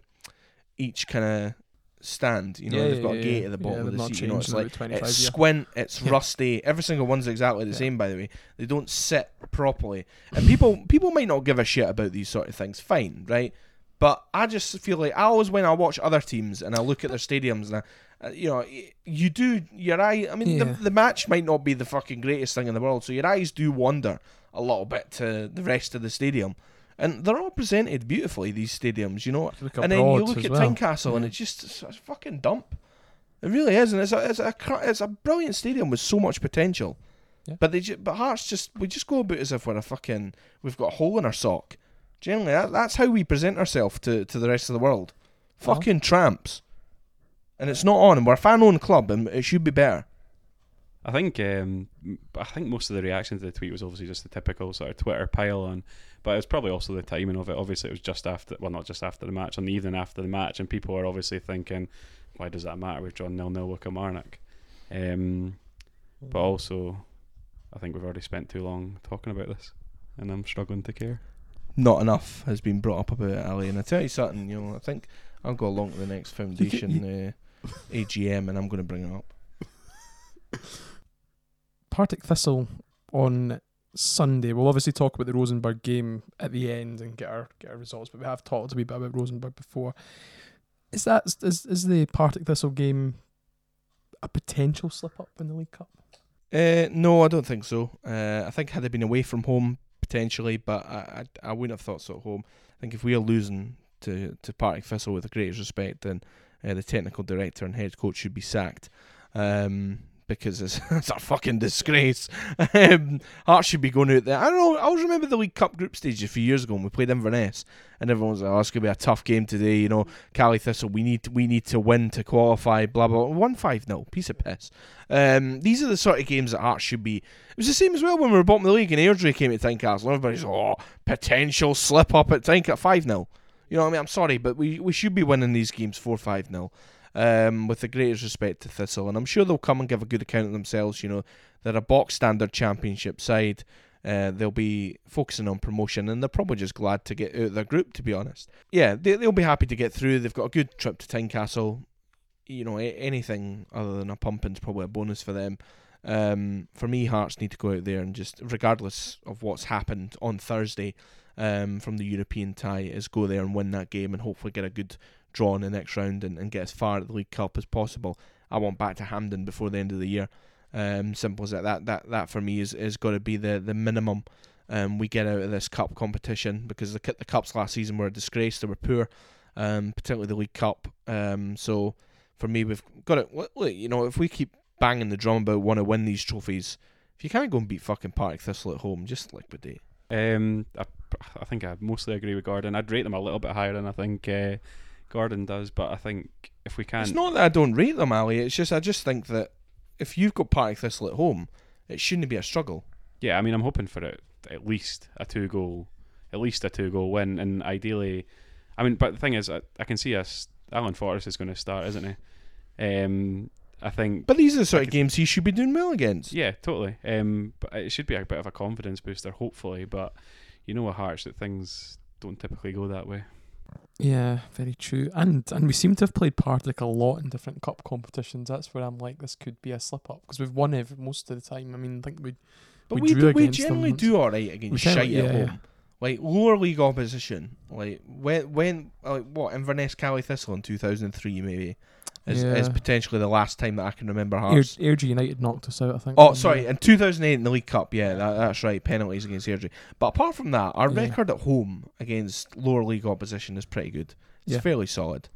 each kind of stand. You know Yeah, they've yeah, got a gate yeah. at the bottom of the seat. You know it's like it's squint, it's Yeah. rusty. Every single one's exactly the Yeah. same, by the way. They don't sit properly, and people people might not give a shit about these sort of things. Fine, right? But I just feel like I always when I watch other teams and I look at their stadiums and I, uh, you know you do your eye. I mean Yeah. the the match might not be the fucking greatest thing in the world, so your eyes do wander a little bit to the rest of the stadium. And they're all presented beautifully. These stadiums, you know, and then you look at well. Tynecastle and it's just it's a fucking dump. It really is, and it's a it's a it's a brilliant stadium with so much potential. Yeah. But they ju- but Hearts just we just go about as if we're a fucking we've got a hole in our sock. Generally, that, that's how we present ourselves to, to the rest of the world. Fucking tramps. And it's not on, and we're a fan-owned club, and it should be better. I think um, m- I think most of the reaction to the tweet was obviously just the typical sort of Twitter pile on, but it was probably also the timing of it. Obviously, it was just after, well, not just after the match, on the evening after the match, and people are obviously thinking, why does that matter? We've drawn nil nil with Kilmarnock, um, but also, I think we've already spent too long talking about this, and I'm struggling to care. Not enough has been brought up about it, Ali. And I tell you something, you know, I think I'll go along to the next foundation uh, AGM, and I'm going to bring it up. Partick Thistle on Sunday. We'll obviously talk about the Rosenborg game at the end and get our get our results, but we have talked a wee bit about Rosenborg before. Is that is is the Partick Thistle game a potential slip up in the League Cup? Uh, no, I don't think so. Uh, I think had they been away from home potentially, but I, I I wouldn't have thought so at home. I think if we are losing to to Partick Thistle with the greatest respect, then uh, the technical director and head coach should be sacked. Um, because it's, it's a fucking disgrace. Um, Hearts should be going out there. I don't know. I always remember the League Cup group stage a few years ago when we played Inverness, and everyone was like, "Oh, it's gonna be a tough game today." You know, Caley Thistle. We need we need to win to qualify. Blah blah. blah. One five nil. Piece of piss. Um, these are the sort of games that Hearts should be. It was the same as well when we were bottom of the league and Airdrie came to Tynecastle. Everybody's oh potential slip up at Tynecastle five 0 You know what I mean? I'm sorry, but we we should be winning these games four five 0 um, with the greatest respect to Thistle, and I'm sure they'll come and give a good account of themselves. You know, they're a box standard championship side. Uh, they'll be focusing on promotion, and they're probably just glad to get out of their group. To be honest, yeah, they, they'll be happy to get through. They've got a good trip to Tynecastle. You know, a- anything other than a pumping's probably a bonus for them. Um, for me, Hearts need to go out there and just, regardless of what's happened on Thursday um, from the European tie, is go there and win that game and hopefully get a good draw in the next round and, and get as far at the League Cup as possible. I want back to Hampden before the end of the year. Um, simple as that. That that that for me is is got to be the the minimum. Um, we get out of this cup competition because the the cups last season were a disgrace. They were poor, um, particularly the League Cup. Um, so for me, we've got. Look, you know, if we keep banging the drum about want to win these trophies, if you can't go and beat fucking Partick Thistle at home, just liquidate. Um, I, I think I mostly agree with Gordon. I'd rate them a little bit higher than I think uh, Gordon does, but I think if we can, It's not that I don't rate them, Ali. It's just I just think that if you've got Partick Thistle at home, it shouldn't be a struggle. yeah, I mean, I'm hoping for it at least a two goal, at least a two goal win, and ideally, I mean, but the thing is, I, I can see us. Alan Forrest is going to start, isn't he? Um, I think. But these are the sort of games he should be doing well against. Yeah, totally. Um, but it should be a bit of a confidence booster, hopefully. But you know, with Hearts, that things don't typically go that way. Yeah, very true. And and we seem to have played Partick a lot in different cup competitions. That's where I'm like, this could be a slip up because we've won every most of the time. I mean, I think we But We we, do, we generally do all right against We shite generally- at yeah, home. Like lower league opposition, like when when like what Inverness Caley Thistle in two thousand three maybe is, is potentially the last time that I can remember Air, Hearts. Airdrie United knocked us out. I think. Oh, sorry, in two thousand eight in the League Cup, yeah, that, that's right, penalties against Airdrie. But apart from that, our Yeah. record at home against lower league opposition is pretty good. It's Yeah. fairly solid.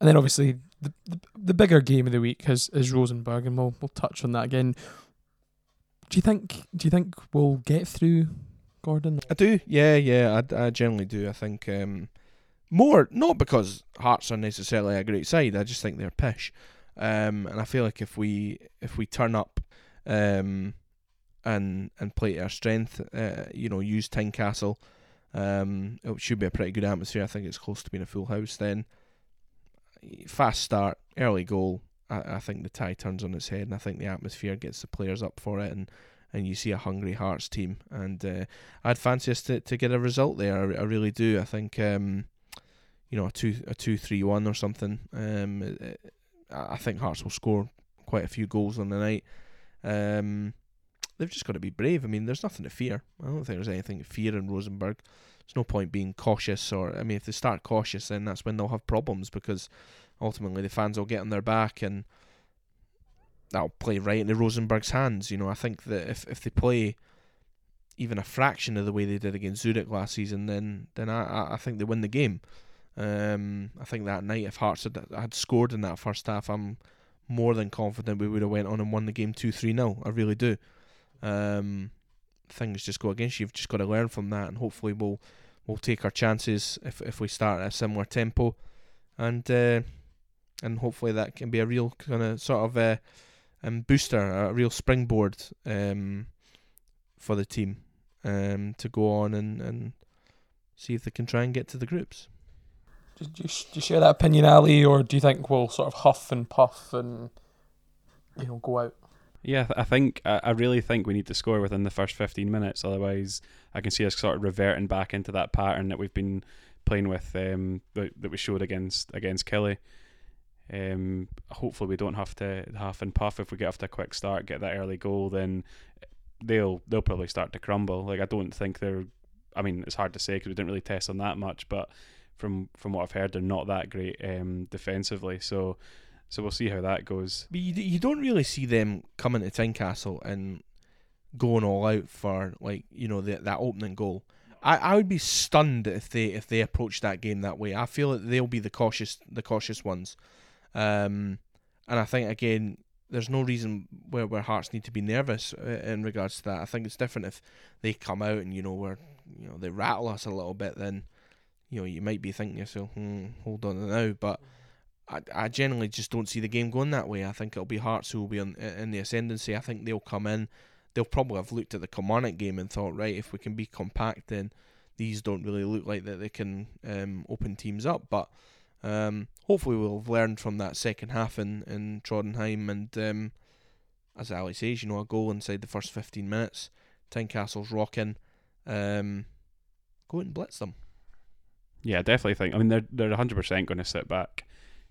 And then obviously the, the the bigger game of the week is is Rosenborg, and we'll we'll touch on that again. Do you think Do you think we'll get through, Gordon? I do, yeah, yeah. I, I generally do. I think um, more not because Hearts are necessarily a great side. I just think they're pish, um, and I feel like if we if we turn up, um, and and play to our strength, uh, you know, use Tynecastle, um, it should be a pretty good atmosphere. I think it's close to being a full house. Then fast start, early goal. I, I think the tie turns on its head, and I think the atmosphere gets the players up for it, and and you see a hungry Hearts team, and uh, I'd fancy us to, to get a result there. I, I really do. I think um, you know a two a two three one or something. Um, uh, I I think Hearts will score quite a few goals on the night. Um, they've just got to be brave. I mean, there's nothing to fear. I don't think there's anything to fear in Rosenborg. There's no point being cautious, or I mean, if they start cautious, then that's when they'll have problems because ultimately the fans will get on their back and that'll play right into Rosenborg's hands. You know, I think that if if they play even a fraction of the way they did against Zurich last season, then then I- I think they win the game. Um, I think that night if Hearts had had scored in that first half, I'm more than confident we would have went on and won the game two three 0 I really do. Um, things just go against you. You've just got to learn from that, and hopefully we'll we'll take our chances if if we start at a similar tempo, and uh, and hopefully that can be a real kind of sort of uh, um, booster, a real springboard um, for the team um, to go on and, and see if they can try and get to the groups. Do you, do you share that opinion, Ali, or do you think we'll sort of huff and puff and you know go out? Yeah, I think I really think we need to score within the first 15 minutes. Otherwise, I can see us sort of reverting back into that pattern that we've been playing with um, that, we showed against against Killie. Um, hopefully, we don't have to huff and puff. If we get off to a quick start, get that early goal, then they'll they'll probably start to crumble. Like I don't think they're. I mean, it's hard to say because we didn't really test them that much, but from from what I've heard, they're not that great um, defensively. So so we'll see how that goes. But you, you don't really see them coming to Tynecastle and going all out for like you know the, that opening goal. I, I would be stunned if they if they approach that game that way. I feel that they'll be the cautious the cautious ones, um, and I think again there's no reason where where Hearts need to be nervous uh, in regards to that. I think it's different if they come out and you know where you know they rattle us a little bit. Then you know you might be thinking yourself, hmm, hold on now. But I, I generally just don't see the game going that way. I think it'll be Hearts who will be in, in the ascendancy. I think they'll come in. They'll probably have looked at the Kilmarnock game and thought, right, if we can be compact, then these don't really look like that they can um, open teams up. But um, hopefully we'll have learned from that second half in, in Trondheim and um, as Ali says, you know, a goal inside the first 15 minutes. Tynecastle's rocking. Um, go and blitz them. Yeah, I definitely think. I mean, they're they're 100 percent going to sit back.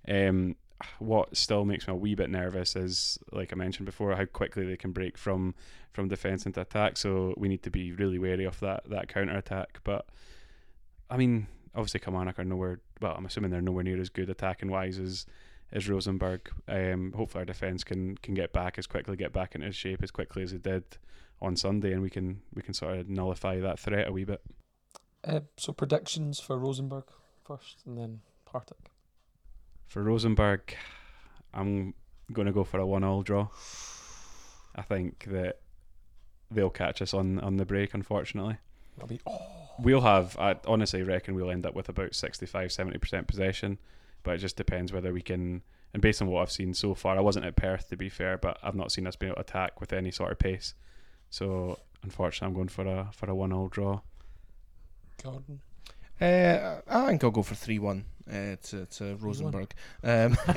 Um, what still makes me a wee bit nervous is, like I mentioned before, how quickly they can break from from defence into attack. So we need to be really wary of that that counter attack. But I mean, obviously, Kilmarnock are nowhere. Well, I'm assuming they're nowhere near as good attacking wise as as Rosenborg. Um, hopefully, our defence can can get back as quickly, get back into shape as quickly as it did on Sunday, and we can we can sort of nullify that threat a wee bit. Uh, so predictions for Rosenborg first, and then Partick. For Rosenborg, I'm going to go for a one-all draw. I think that they'll catch us on on the break. Unfortunately, be oh, we'll have. I honestly reckon we'll end up with about 65, 70 percent possession, but it just depends whether we can. And based on what I've seen so far, I wasn't at Perth to be fair, but I've not seen us being able to attack with any sort of pace. So unfortunately, I'm going for a for a one-all draw. Gordon. Uh, I think I'll go for 3 1 uh, to, to Rosenborg. Um,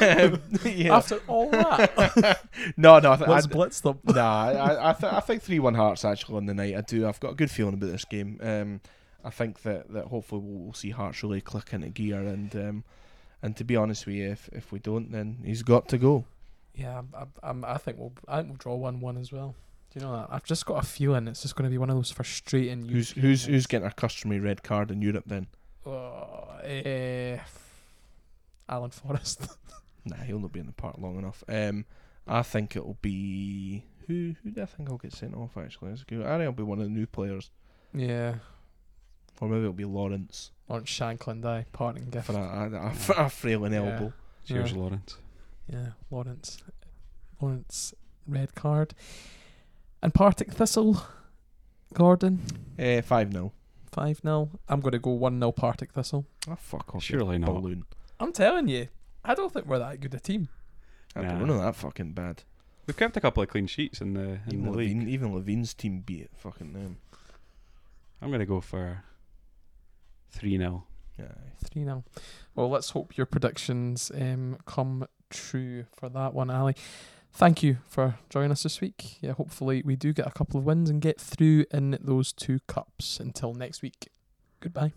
um, yeah. After all that, no, no, I, th- let's I, blitz them. nah, I, I, th- I think three one Hearts actually on the night. I do. I've got a good feeling about this game. Um, I think that, that hopefully we'll, we'll see Hearts really click into gear and um, and to be honest with you, if if we don't, then he's got to go. Yeah, I, I'm, I think we'll. I think we'll draw one-one as well. Do you know that? I've just got a feeling it's just going to be one of those frustrating. Who's European who's who's getting a customary red card in Europe then? Oh, eh, Alan Forrest. Nah, he'll not be in the park long enough. Um, I think it'll be who who do I think will get sent off actually? That's good. I think it'll be one of the new players, yeah, or maybe it'll be Lawrence Lawrence Shankland, aye, parting gift. for a, a, a, a frailing Yeah. elbow. Cheers, Yeah. Lawrence. Yeah, Lawrence. Lawrence, red card. And Partick Thistle, Gordon, Uh, five 0 5 0. I'm going to go 1 0 Partick Thistle. Oh fuck off! Surely not. balloon. I'm telling you, I don't think we're that good a team. I Nah. don't know that fucking bad. We've kept a couple of clean sheets in the in Even the league. Even Levein's team beat it. Fucking them. I'm going to go for three 0 Yeah. 3 0. Well, let's hope your predictions um, come true for that one, Ali. Thank you for joining us this week. Yeah, hopefully we do get a couple of wins and get through in those two cups. Until next week, goodbye.